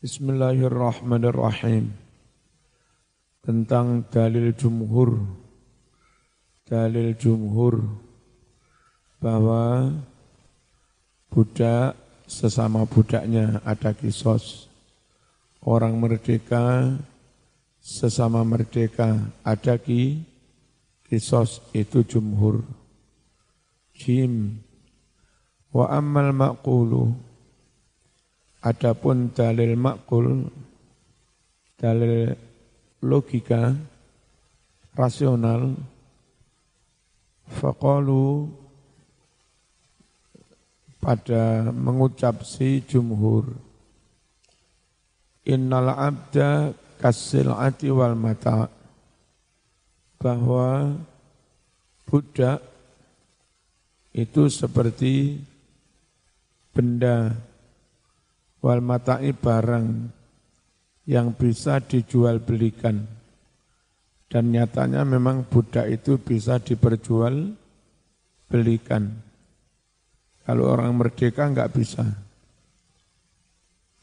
Bismillahirrahmanirrahim. Tentang dalil jumhur. Dalil jumhur bahwa budak sesama budaknya ada kisos. Orang merdeka sesama merdeka ada ki kisos itu jumhur. Jim wa ammal maqulu adapun dalil makul dalil logika rasional faqalu pada mengucap si jumhur innal abda kasilati wal mata bahwa budak itu seperti benda wal mata'i barang yang bisa dijual belikan. Dan nyatanya memang budak itu bisa diperjual belikan. Kalau orang merdeka enggak bisa.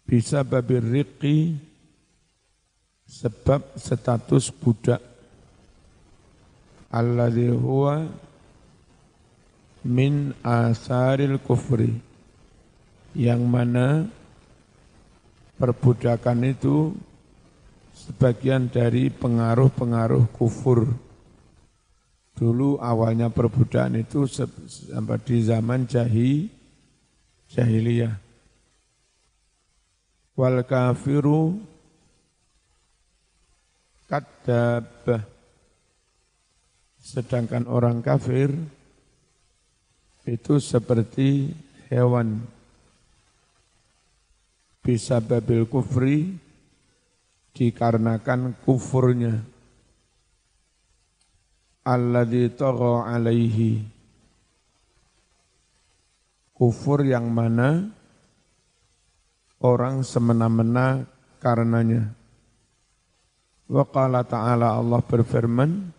Bisa babir riqi sebab status budak. Alladhi huwa min asaril kufri. Yang mana perbudakan itu sebagian dari pengaruh-pengaruh kufur. Dulu awalnya perbudakan itu sampai di zaman jahi, jahiliyah. Wal kafiru kadab sedangkan orang kafir itu seperti hewan bisa babil kufri dikarenakan kufurnya. Alladzi tagha alaihi. Kufur yang mana? Orang semena-mena karenanya. Wa qala ta'ala Allah berfirman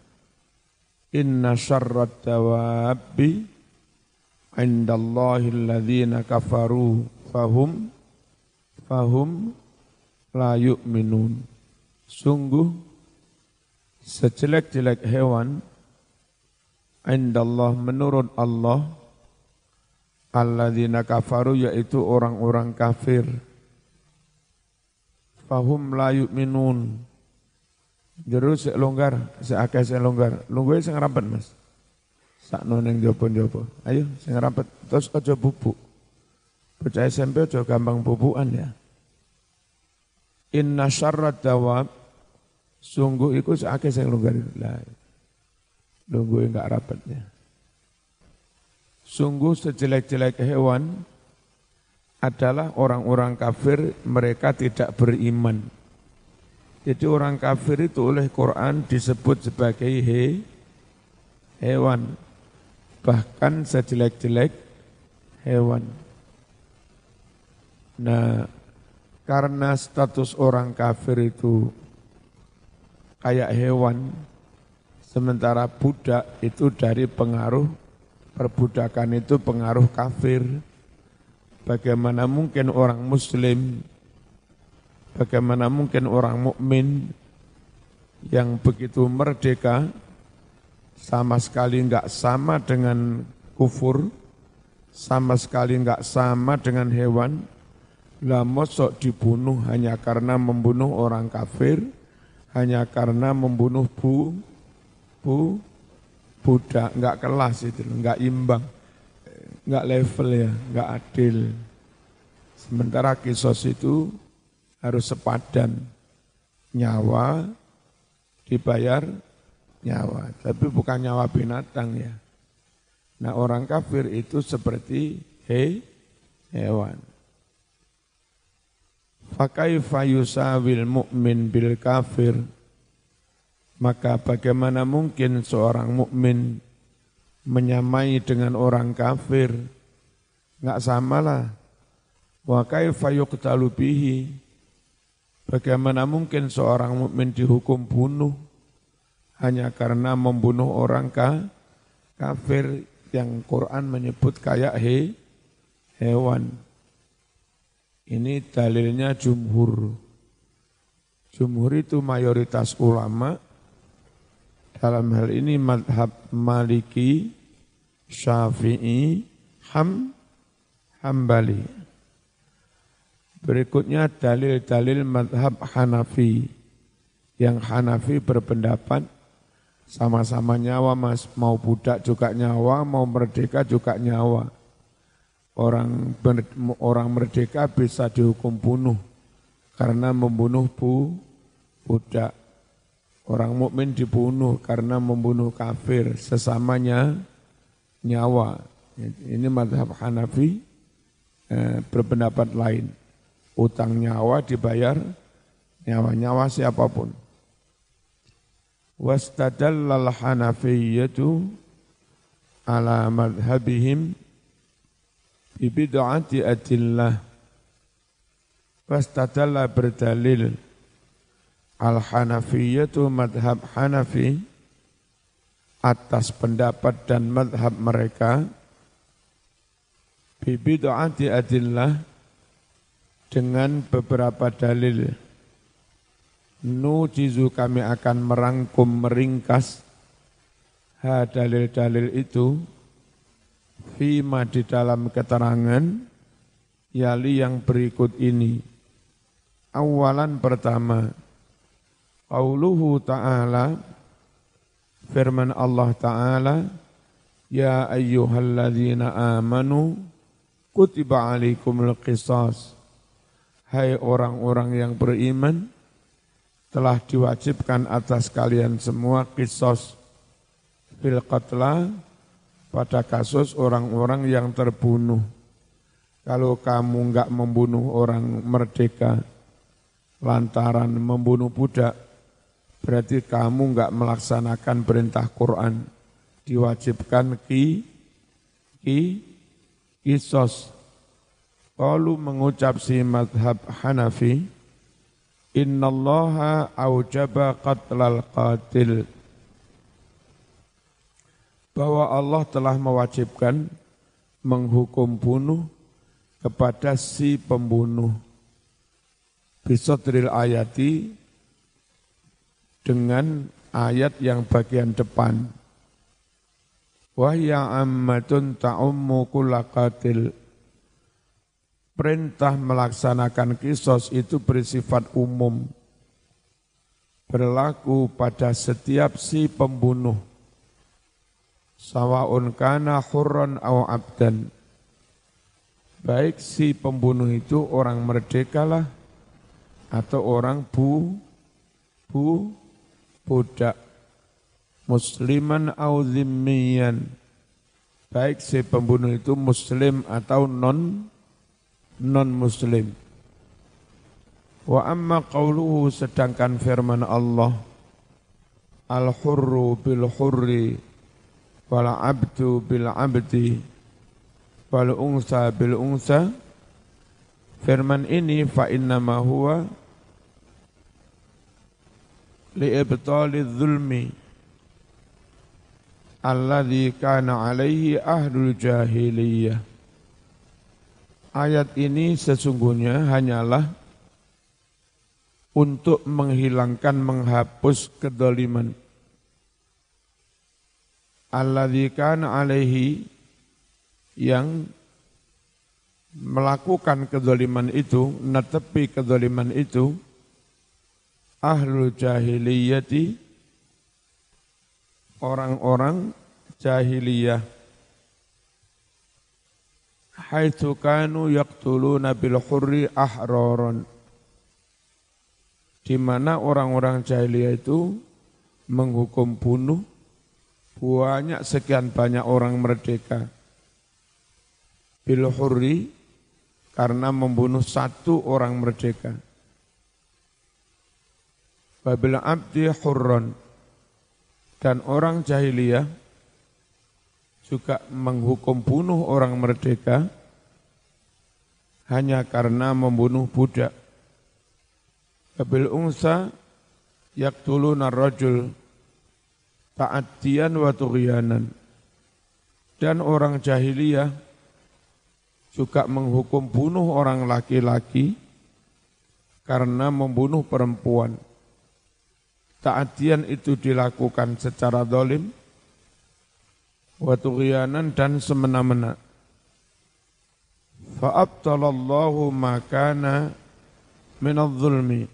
inna syarrat dawabbi indallahi alladhina kafaru fahum fahum la yu'minun sungguh sejelek-jelek hewan indallah menurut Allah alladzina kafaru yaitu orang-orang kafir fahum la yu'minun Jeruk sik longgar, sik akeh sik longgar. Sing rampet, Mas. Sakno ning jopo-jopo. Ayo sing rampet terus aja bubuk. Bocah SMP aja gampang bubukan ya. Inna syarrat dawab sungguh iku akeh sing longgar. Lah. Lungguhe enggak rapetnya. Sungguh sejelek-jelek hewan adalah orang-orang kafir mereka tidak beriman. Jadi orang kafir itu oleh Quran disebut sebagai he, hewan bahkan sejelek-jelek hewan. Nah, karena status orang kafir itu kayak hewan, sementara budak itu dari pengaruh perbudakan itu pengaruh kafir. Bagaimana mungkin orang muslim, bagaimana mungkin orang mukmin yang begitu merdeka sama sekali enggak sama dengan kufur, sama sekali enggak sama dengan hewan, lah mosok dibunuh hanya karena membunuh orang kafir, hanya karena membunuh bu, bu, budak, enggak kelas itu, enggak imbang, enggak level ya, enggak adil. Sementara kisos itu harus sepadan, nyawa dibayar nyawa, tapi bukan nyawa binatang ya. Nah orang kafir itu seperti he, hewan. Fakaifa yusawil mu'min bil kafir maka bagaimana mungkin seorang mukmin menyamai dengan orang kafir? Enggak samalah. Wa kaifa yuqtalu bihi? Bagaimana mungkin seorang mukmin dihukum bunuh? hanya karena membunuh orang ka, kafir yang Quran menyebut kayak he, hewan. Ini dalilnya jumhur. Jumhur itu mayoritas ulama dalam hal ini madhab maliki, syafi'i, ham, hambali. Berikutnya dalil-dalil madhab Hanafi. Yang Hanafi berpendapat sama-sama nyawa mas, mau budak juga nyawa, mau merdeka juga nyawa orang orang merdeka bisa dihukum bunuh karena membunuh bu budak. Orang mukmin dibunuh karena membunuh kafir sesamanya nyawa. Ini madhab Hanafi eh, berpendapat lain. Utang nyawa dibayar nyawa-nyawa siapa pun. Wastadallal Hanafiyyatu ala madhabihim bibid'ati adillah. Wastadalla berdalil. Al-Hanafiyyatu madhab Hanafi. Atas pendapat dan madhab mereka. Bibid'ati adillah. Dengan beberapa dalil. Nujizu kami akan merangkum meringkas. Ha dalil-dalil itu Fima di dalam keterangan Yali yang berikut ini. Awalan pertama Qauluhu ta'ala Firman Allah ta'ala Ya ayyuhalladzina amanu Kutiba alaikumul qisas. Hai orang-orang yang beriman Telah diwajibkan atas kalian semua kisos Fil qatla pada kasus orang-orang yang terbunuh. Kalau kamu enggak membunuh orang merdeka lantaran membunuh budak, berarti kamu enggak melaksanakan perintah Quran. Diwajibkan ki, ki, kisos. Kalau mengucap si madhab Hanafi, Innallaha aujaba qatlal qatil bahwa Allah telah mewajibkan menghukum bunuh kepada si pembunuh. Bisodril ayati dengan ayat yang bagian depan. Wahya ammatun ta'ummu qatil. Perintah melaksanakan kisos itu bersifat umum. Berlaku pada setiap si pembunuh sawaun kana hurran au abdan. Baik si pembunuh itu orang merdeka lah atau orang bu bu budak. Musliman au zimmiyan. Baik si pembunuh itu muslim atau non non muslim wa amma qauluhu sedangkan firman Allah al hurru bil hurri wala abdu bil abdi wal unsa bil unsa. Firman ini fa innama huwa li ibtali dzulmi alladhi kana alaihi ahlul jahiliyah. Ayat ini sesungguhnya hanyalah untuk menghilangkan menghapus kedoliman alladzi kana alaihi yang melakukan kezaliman itu, netepi kezaliman itu, ahlul jahiliyati, orang-orang jahiliyah. Haitsu kanu yaqtuluna bil hurri ahroron. Di mana orang-orang jahiliyah itu menghukum bunuh banyak sekian banyak orang merdeka. Bil hurri karena membunuh satu orang merdeka. Babil abdi hurron dan orang jahiliyah juga menghukum bunuh orang merdeka hanya karena membunuh budak. Babil unsa yaktuluna rajul ta'addiyan wa tughyanan. Dan orang jahiliyah juga menghukum bunuh orang laki-laki karena membunuh perempuan. Taatian itu dilakukan secara dolim, watughyanan dan semena-mena. Fa'abtalallahu makana minadh-dhulmi.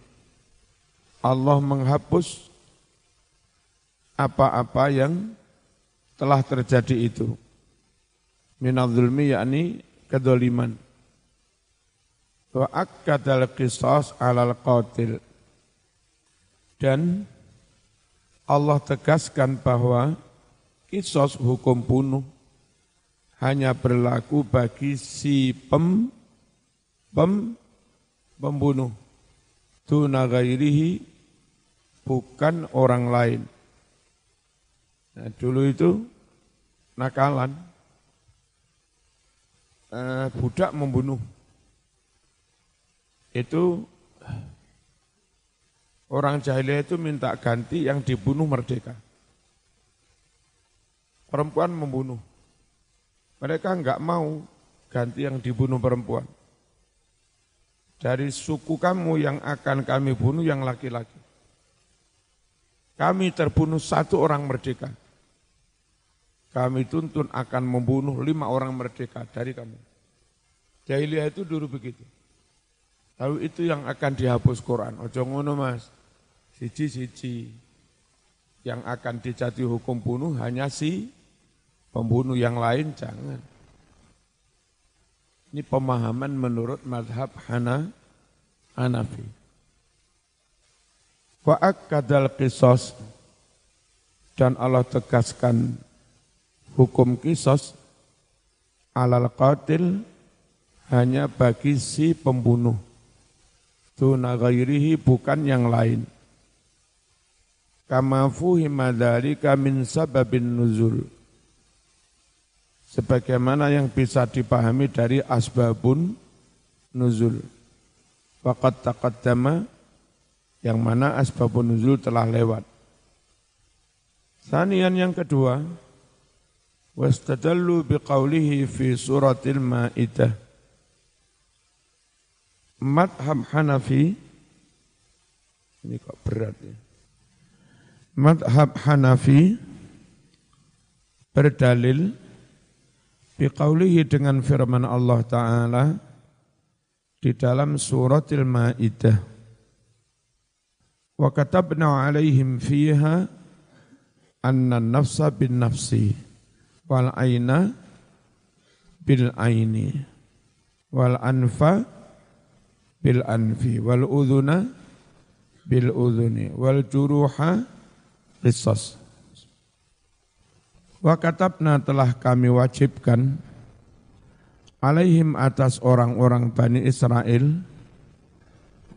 Allah menghapus apa-apa yang telah terjadi itu. Minadh-dhulmi yakni kedoliman. Wa qisas alal qatil. Dan Allah tegaskan bahwa kisos hukum bunuh hanya berlaku bagi si pem, pem pembunuh. Tuna gairihi bukan orang lain. Nah, dulu itu nakalan. Eh, budak membunuh. Itu orang jahiliyah itu minta ganti yang dibunuh merdeka perempuan membunuh. Mereka enggak mau ganti yang dibunuh perempuan. Dari suku kamu yang akan kami bunuh yang laki-laki. Kami terbunuh satu orang merdeka. Kami tuntun akan membunuh lima orang merdeka dari kamu. Jahiliyah itu dulu begitu. Lalu itu yang akan dihapus Quran. Ojo ngono mas. Siji-siji. Yang akan dijatuhi hukum bunuh hanya si Pembunuh yang lain jangan. Ini pemahaman menurut madhab Hana, Hanafi. Wa akadal kisos dan Allah tegaskan hukum kisos alal qatil hanya bagi si pembunuh. Tuna ghairihi bukan yang lain. Kama fuhima dhalika min sababin nuzul sebagaimana yang bisa dipahami dari asbabun nuzul. Waqat taqaddama yang mana asbabun nuzul telah lewat. Sanian yang kedua, wastadallu biqaulihi fi suratil Maidah. Madhab Hanafi, ini kok berat ya. Madhab Hanafi berdalil Biqaulihi dengan firman Allah Ta'ala di dalam suratil Ma'idah. Wa katabna alaihim fiha anna nafsa bin nafsi wal aina bil aini wal anfa bil anfi wal udhuna bil udhuni wal juruha qisas. Wa katabna telah kami wajibkan alaihim atas orang-orang Bani Israel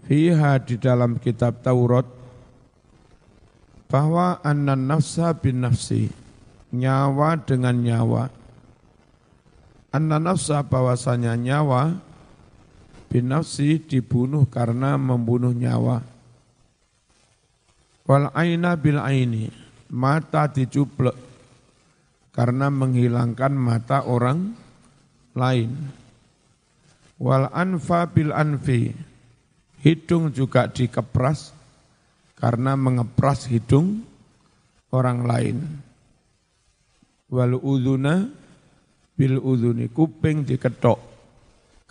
fiha di dalam kitab Taurat bahwa anna nafsa bin nafsi nyawa dengan nyawa anna nafsa bahwasanya nyawa bin nafsi dibunuh karena membunuh nyawa wal aina bil aini mata dicuplek karena menghilangkan mata orang lain. Wal anfa bil anfi, hidung juga dikepras karena mengepras hidung orang lain. Wal udhuna bil udhuni, kuping diketok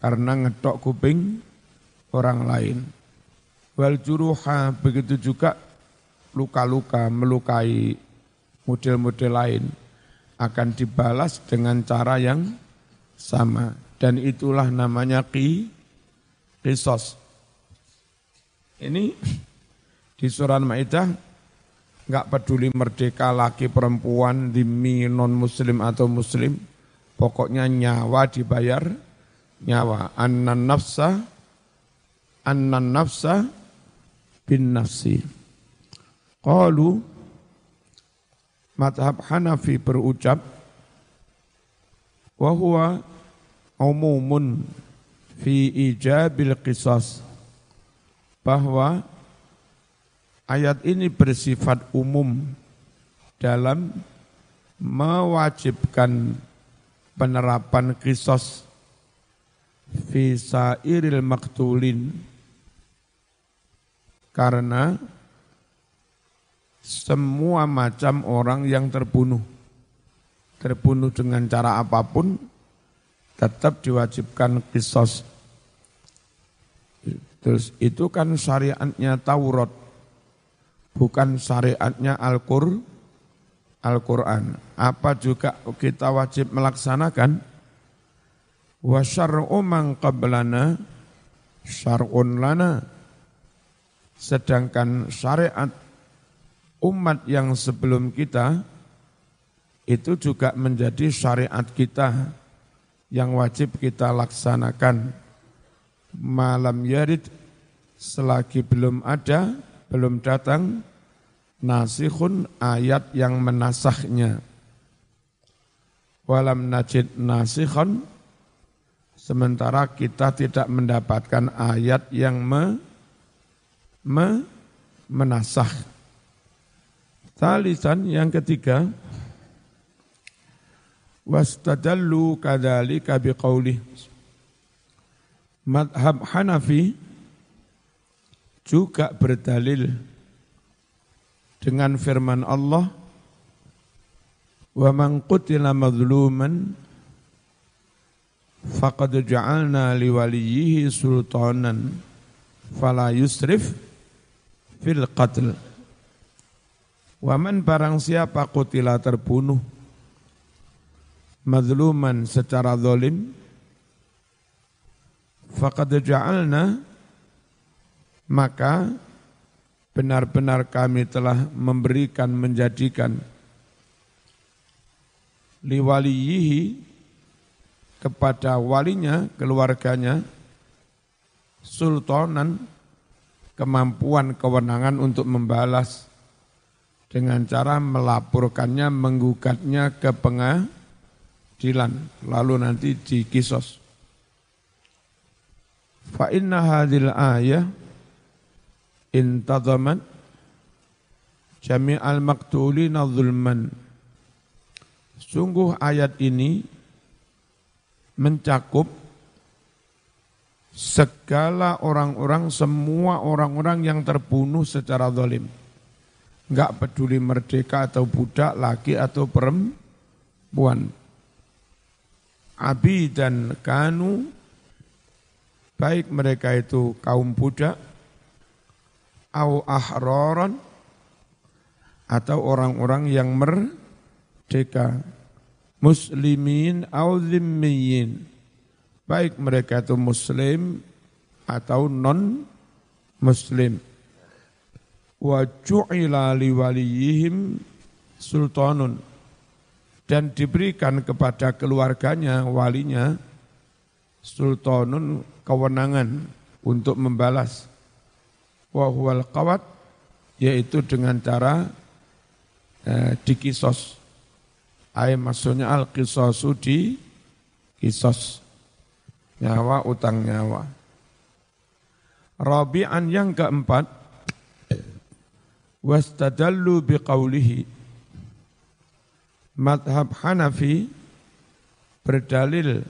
karena ngetok kuping orang lain. Wal juruha, begitu juga luka-luka melukai model-model lain akan dibalas dengan cara yang sama. Dan itulah namanya ki, kisos. Ini di surah Ma'idah nggak peduli merdeka laki perempuan, dimi non muslim atau muslim, pokoknya nyawa dibayar nyawa. Annan nafsa, annan nafsa bin nafsi. Qalu madhab Hanafi berucap wahwa umumun fi ijabil qisas bahwa ayat ini bersifat umum dalam mewajibkan penerapan kisos fi sairil maktulin karena semua macam orang yang terbunuh terbunuh dengan cara apa pun tetap diwajibkan kisos. Terus itu kan syariatnya Taurat bukan syariatnya Al-Qur'an Al-Quran. Apa juga kita wajib melaksanakan? Wa syar'u man qablana syar'un lana. Sedangkan syariat umat yang sebelum kita itu juga menjadi syariat kita yang wajib kita laksanakan. Malam yarid selagi belum ada, belum datang, nasikhun ayat yang menasahnya. Walam najid nasikhun sementara kita tidak mendapatkan ayat yang me, me, menasah. Talisan yang ketiga, wastadallu kadzalika biqaulih. Madhab Hanafi juga berdalil dengan firman Allah wa man qutila madluman faqad ja'alna liwaliyhi sultanan fala yusrif fil qatl. Wa man barang siapa qutila terbunuh madluman secara zalim faqad ja'alna maka benar-benar kami telah memberikan menjadikan liwaliyihi kepada walinya, keluarganya, sultanan, kemampuan kewenangan untuk membalas dengan cara melaporkannya, menggugatnya ke pengadilan, lalu nanti dikisos. Fa inna hadil ayah intadaman jami'al maktulina zulman. Sungguh ayat ini mencakup segala orang-orang, semua orang-orang yang terbunuh secara zalim. Enggak peduli merdeka atau budak, laki atau perempuan. Abi dan kanu, baik mereka itu kaum budak, au ahroron atau orang-orang yang merdeka. Muslimin au zimmiyin. Baik mereka itu muslim atau non muslim wa ju'ila liwaliyihim sultanun. Dan diberikan kepada keluarganya walinya sultanun kewenangan untuk membalas wa qawat yaitu dengan cara eh, dikisos. Ayat maksudnya al kisosu di kisos. Nyawa utang nyawa. Rabi'an yang keempat wastadallu biqaulihi madhab Hanafi berdalil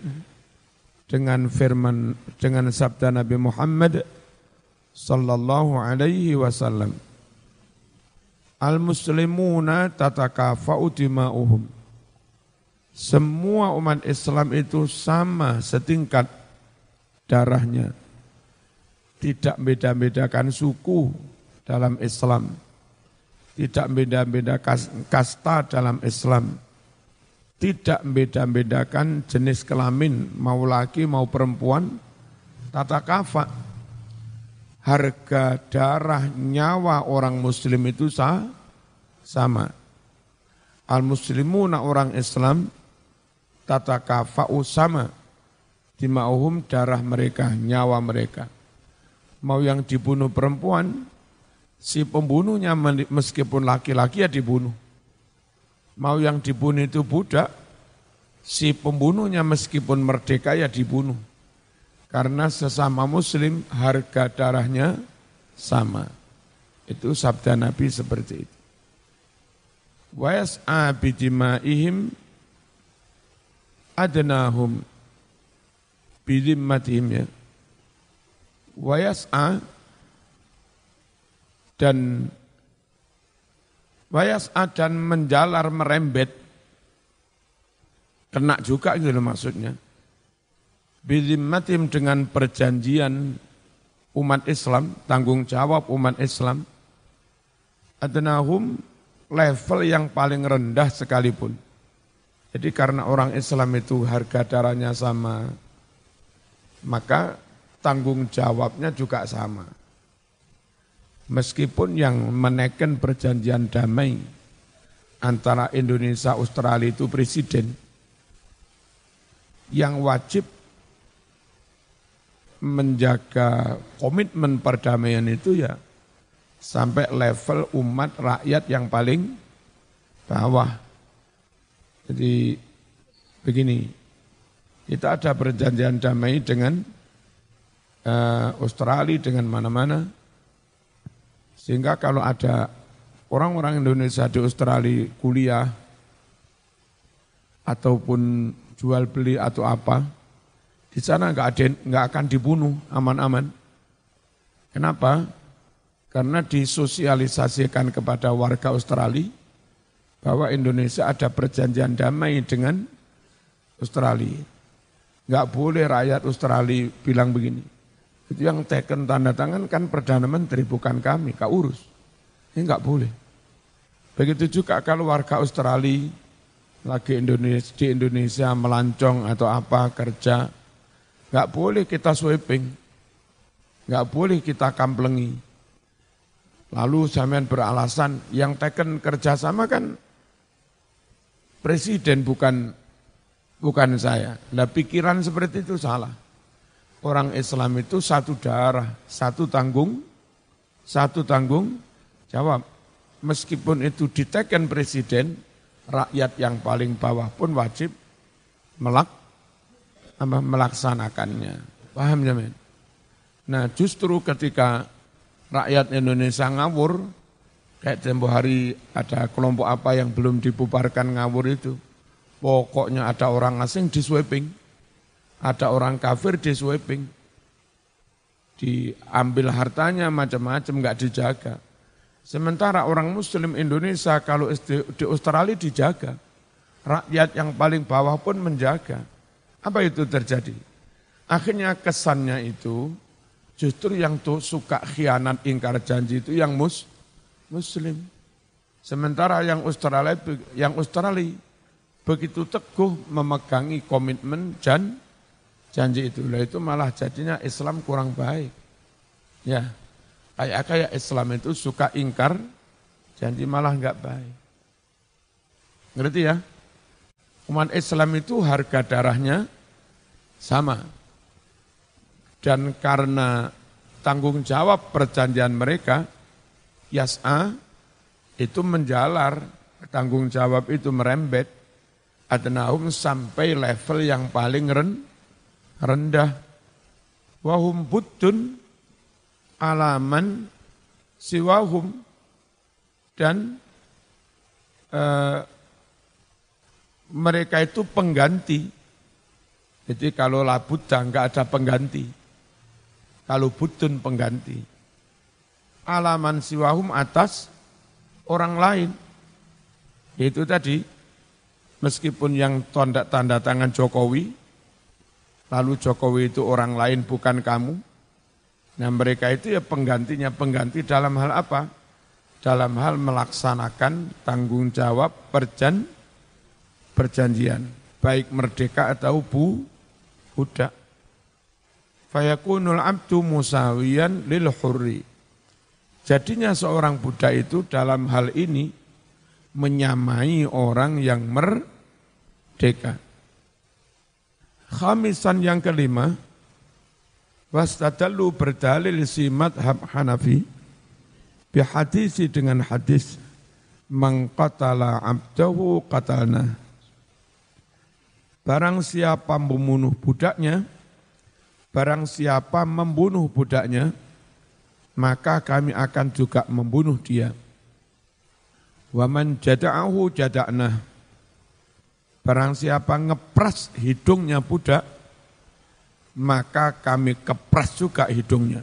dengan firman dengan sabda Nabi Muhammad sallallahu alaihi wasallam. Al muslimuna tatakafa'u dima'uhum Semua umat Islam itu sama setingkat darahnya. Tidak beda-bedakan suku dalam Islam. Tidak beda-beda kasta dalam Islam. Tidak beda-bedakan jenis kelamin Mau laki mau perempuan Tata kafa harga darah nyawa orang muslim itu sah, sama. Al-muslimuna orang Islam tata kafa'u sama. Dima'uhum darah mereka, nyawa mereka. Mau yang dibunuh perempuan, si pembunuhnya meskipun laki-laki ya dibunuh. Mau yang dibunuh itu budak, si pembunuhnya meskipun merdeka ya dibunuh. Karena sesama muslim harga darahnya sama. Itu sabda Nabi seperti itu. Wa yas'a bidima'ihim adnahum bidimmatihim ya. Wayas'a dan wayas'a dan menjalar merembet kena juga gitu maksudnya. Bidimmatihim dengan perjanjian umat Islam, tanggung jawab umat Islam, adnahum level yang paling rendah sekalipun. Jadi karena orang Islam itu harga darahnya sama, maka tanggung jawabnya juga sama. Meskipun yang menekan perjanjian damai antara Indonesia Australia itu presiden, yang wajib menjaga komitmen perdamaian itu ya sampai level umat rakyat yang paling bawah. Jadi begini, kita ada perjanjian damai dengan uh, Australia, dengan mana-mana. Sehingga kalau ada orang-orang Indonesia di Australia kuliah, ataupun jual beli atau apa, di sana nggak ada nggak akan dibunuh aman-aman. Kenapa? Karena disosialisasikan kepada warga Australia bahwa Indonesia ada perjanjian damai dengan Australia. Nggak boleh rakyat Australia bilang begini. Itu yang teken tanda tangan kan Perdana Menteri, bukan kami, kak urus. Ini nggak boleh. Begitu juga kalau warga Australia lagi Indonesia, di Indonesia melancong atau apa kerja, nggak boleh kita sweeping, nggak boleh kita kamplengi. Lalu sampean beralasan yang teken kerjasama kan presiden bukan bukan saya. Nah pikiran seperti itu salah. Orang Islam itu satu darah, satu tanggung, satu tanggung jawab. Meskipun itu diteken presiden, rakyat yang paling bawah pun wajib melak, melaksanakannya. Paham ya men? Nah justru ketika rakyat Indonesia ngawur, Kayak tempo hari ada kelompok apa yang belum dibubarkan ngawur itu. Pokoknya ada orang asing di sweeping. Ada orang kafir di sweeping. Diambil hartanya macam-macam nggak dijaga. Sementara orang muslim Indonesia kalau di Australia dijaga. Rakyat yang paling bawah pun menjaga. Apa itu terjadi? Akhirnya kesannya itu justru yang tuh suka khianat ingkar janji itu yang mus, Muslim. Sementara yang Australia yang Australia begitu teguh memegangi komitmen dan janji itu. Lah itu malah jadinya Islam kurang baik. Ya. Kayak kayak Islam itu suka ingkar janji malah enggak baik. Ngerti ya? Umat Islam itu harga darahnya sama. Dan karena tanggung jawab perjanjian mereka, yas'a itu menjalar, tanggung jawab itu merembet, adnahum sampai level yang paling rendah. Wahum butun alaman siwahum dan e, mereka itu pengganti. Jadi kalau labuta enggak ada pengganti. Kalau butun pengganti alaman siwahum atas orang lain. Itu tadi, meskipun yang tanda, tanda tangan Jokowi, lalu Jokowi itu orang lain bukan kamu, nah mereka itu ya penggantinya, pengganti dalam hal apa? Dalam hal melaksanakan tanggung jawab perjan, perjanjian, baik merdeka atau bu, budak. Fayakunul abdu musawiyan lil hurri Jadinya seorang Buddha itu dalam hal ini menyamai orang yang merdeka. Khamisan yang kelima, wastadallu berdalil si madhab Hanafi, bihadisi dengan hadis, mengqatala abdahu qatalna. Barang siapa membunuh budaknya, barang siapa membunuh budaknya, maka kami akan juga membunuh dia. Waman jada'ahu jada'na. Barang siapa ngepras hidungnya budak, maka kami kepras juga hidungnya.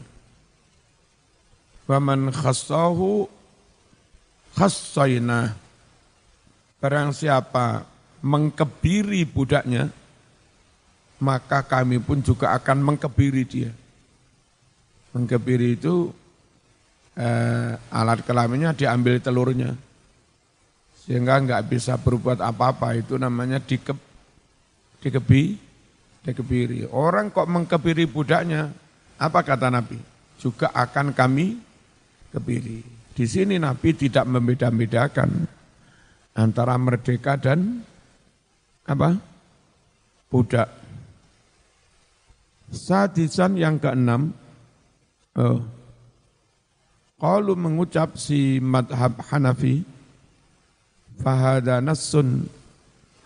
Waman khassahu khassaina. Barang siapa mengkebiri budaknya, maka kami pun juga akan mengkebiri dia. Mengkebiri itu eh, alat kelaminnya diambil telurnya. Sehingga enggak bisa berbuat apa-apa, itu namanya dikeb, dikebi, dikebiri. Orang kok mengkebiri budaknya, apa kata Nabi? Juga akan kami kebiri. Di sini Nabi tidak membeda-bedakan antara merdeka dan apa? Budak. Sadisan yang keenam, oh, kalau mengucap si madhab Hanafi, fahada nassun,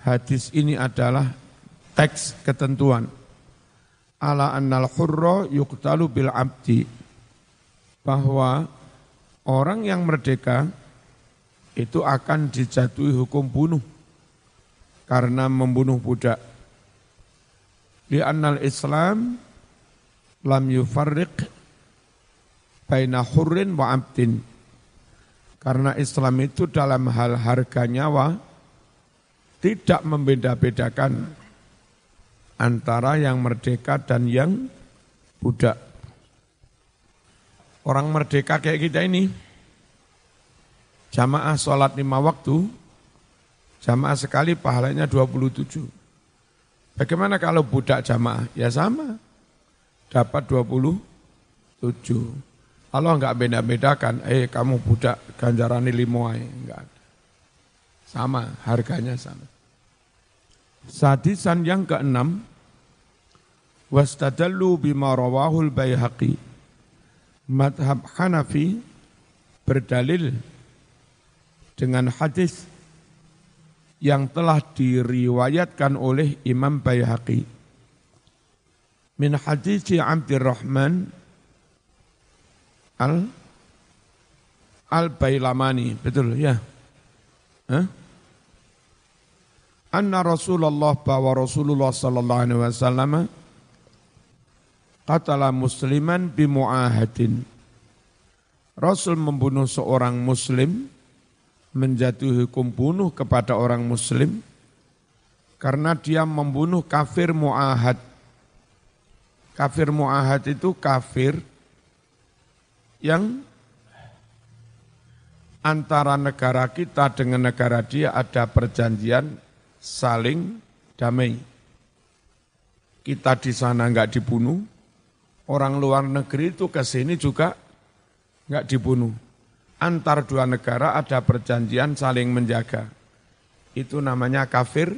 hadis ini adalah teks ketentuan. Ala annal hurra yuqtalu bil abdi. Bahwa orang yang merdeka itu akan dijatuhi hukum bunuh karena membunuh budak. Di annal Islam lam yufarriq baina hurrin wa abdin. Karena Islam itu dalam hal harga nyawa tidak membeda-bedakan antara yang merdeka dan yang budak. Orang merdeka kayak kita ini, jamaah sholat lima waktu, Jamaah sekali pahalanya 27. Bagaimana kalau budak jamaah? Ya sama. Dapat 27. Allah enggak beda-bedakan, eh kamu budak ganjaran limo enggak ada. Sama, harganya sama. Sadisan yang keenam, wastadallu bima rawahul bayhaqi. Madhab Hanafi berdalil dengan hadis yang telah diriwayatkan oleh Imam Baihaqi. Min hadis Abdurrahman al al Bailamani, betul ya? Hah? Anna Rasulullah bahwa Rasulullah sallallahu alaihi wasallam qatala musliman bimuahadin. Rasul membunuh seorang muslim menjatuhi hukum bunuh kepada orang muslim karena dia membunuh kafir mu'ahad. Kafir mu'ahad itu kafir yang antara negara kita dengan negara dia ada perjanjian saling damai. Kita di sana enggak dibunuh, orang luar negeri itu ke sini juga enggak dibunuh antar dua negara ada perjanjian saling menjaga. Itu namanya kafir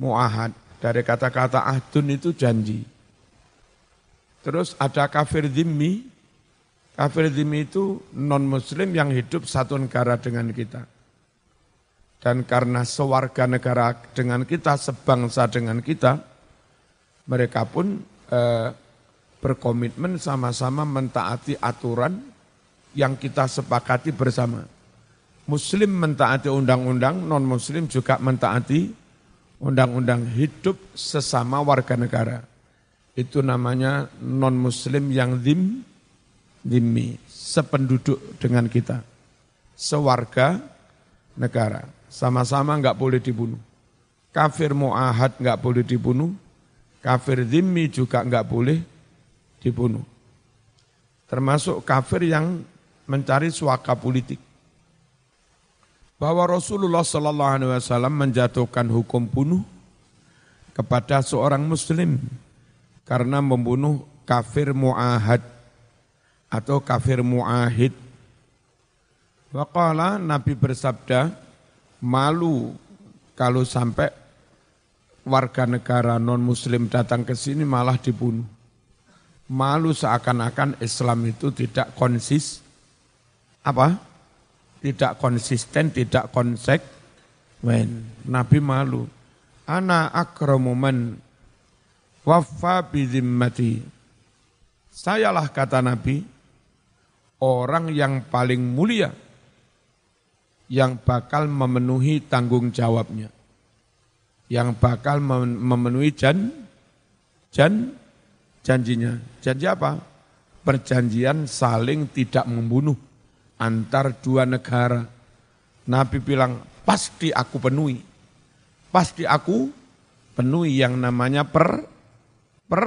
mu'ahad. Dari kata-kata ahdun itu janji. Terus ada kafir dhimmi. Kafir dhimmi itu non-muslim yang hidup satu negara dengan kita. Dan karena sewarga negara dengan kita, sebangsa dengan kita, mereka pun eh, berkomitmen sama-sama mentaati aturan yang kita sepakati bersama. Muslim mentaati undang-undang, non-muslim juga mentaati undang-undang hidup sesama warga negara. Itu namanya non-muslim yang dim, dimmi, sependuduk dengan kita. Sewarga negara, sama-sama enggak boleh dibunuh. Kafir mu'ahad enggak boleh dibunuh, kafir dimmi juga enggak boleh dibunuh. Termasuk kafir yang mencari suaka politik. Bahwa Rasulullah Sallallahu Alaihi Wasallam menjatuhkan hukum bunuh kepada seorang Muslim karena membunuh kafir muahad atau kafir muahid. Waqala Nabi bersabda, malu kalau sampai warga negara non-muslim datang ke sini malah dibunuh. Malu seakan-akan Islam itu tidak konsis, apa? Tidak konsisten, tidak konsekuen. Nabi malu. Ana akramu man waffa bizimmati. Sayalah kata Nabi, orang yang paling mulia yang bakal memenuhi tanggung jawabnya. Yang bakal memenuhi jan, jan, janjinya. Janji apa? Perjanjian saling tidak membunuh antar dua negara. Nabi bilang, pasti aku penuhi. Pasti aku penuhi yang namanya per, per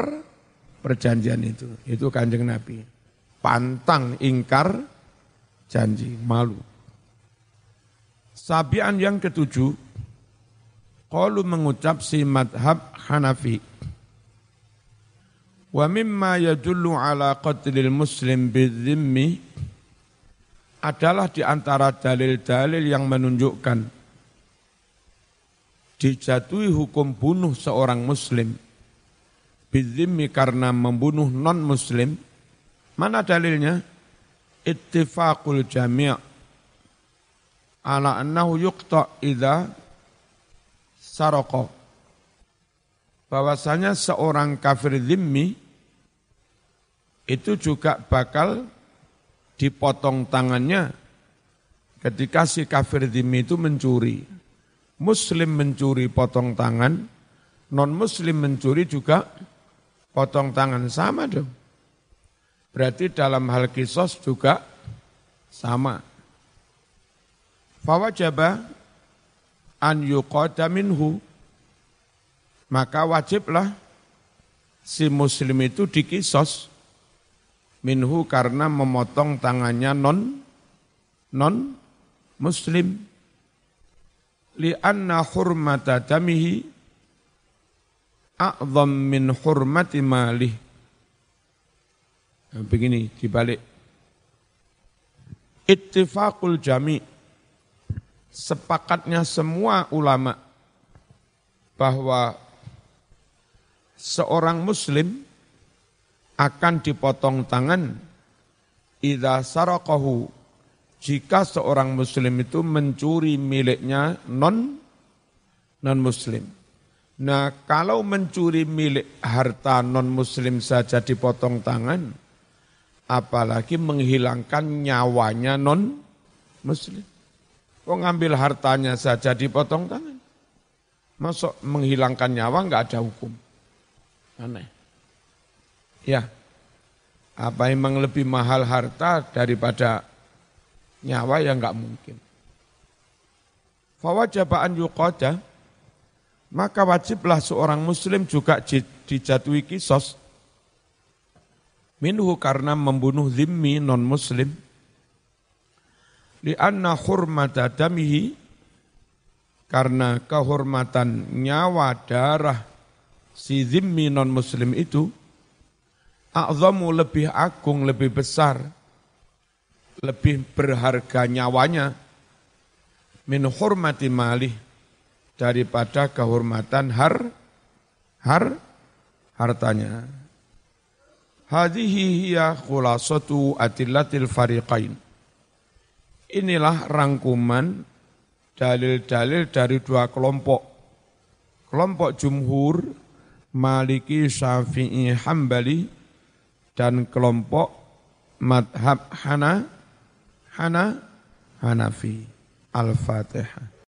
perjanjian itu. Itu kanjeng Nabi. Pantang ingkar janji, malu. Sabian yang ketujuh, kalau mengucap si madhab Hanafi. Wa mimma yadullu ala qatlil muslim bidzimmi adalah di antara dalil-dalil yang menunjukkan dijatuhi hukum bunuh seorang muslim bidzimmi karena membunuh non muslim mana dalilnya? Ittifaqul jami' ala annahu yuqta idza saroko bahwasanya seorang kafir zimmi itu juga bakal dipotong tangannya ketika si kafir zimmi itu mencuri. Muslim mencuri potong tangan, non muslim mencuri juga potong tangan sama dong. Berarti dalam hal kisos juga sama. Fawajaba an yuqada minhu maka wajiblah si muslim itu dikisos minhu karena memotong tangannya non non muslim. Li anna hurmata damihi a'zam min hurmati malih. Nah, begini dibalik. Ittifaqul jami' sepakatnya semua ulama bahwa seorang muslim akan dipotong tangan idza saraqahu jika seorang muslim itu mencuri miliknya non non muslim. Nah, kalau mencuri milik harta non muslim saja dipotong tangan, apalagi menghilangkan nyawanya non muslim. Kok ngambil hartanya saja dipotong tangan? Masuk menghilangkan nyawa nggak ada hukum. Aneh. Ya, apa emang lebih mahal harta daripada nyawa? Yang nggak mungkin. Fawajabaan yuqada, maka wajiblah seorang muslim juga dijatuhi kisos. Minhu karena membunuh zimmi non muslim lianna hurmata damihi. Karena kehormatan nyawa darah si zimmi non muslim itu a'zamu lebih agung, lebih besar, lebih berharga nyawanya min hurmati malih daripada kehormatan har har hartanya. Hadhihi hiya khulasatu adillatil fariqain. Inilah rangkuman dalil-dalil dari dua kelompok. Kelompok jumhur, Maliki, Syafi'i, Hambali, dan kelompok madhab Hana, Hana, Hanafi. Al-Fatihah.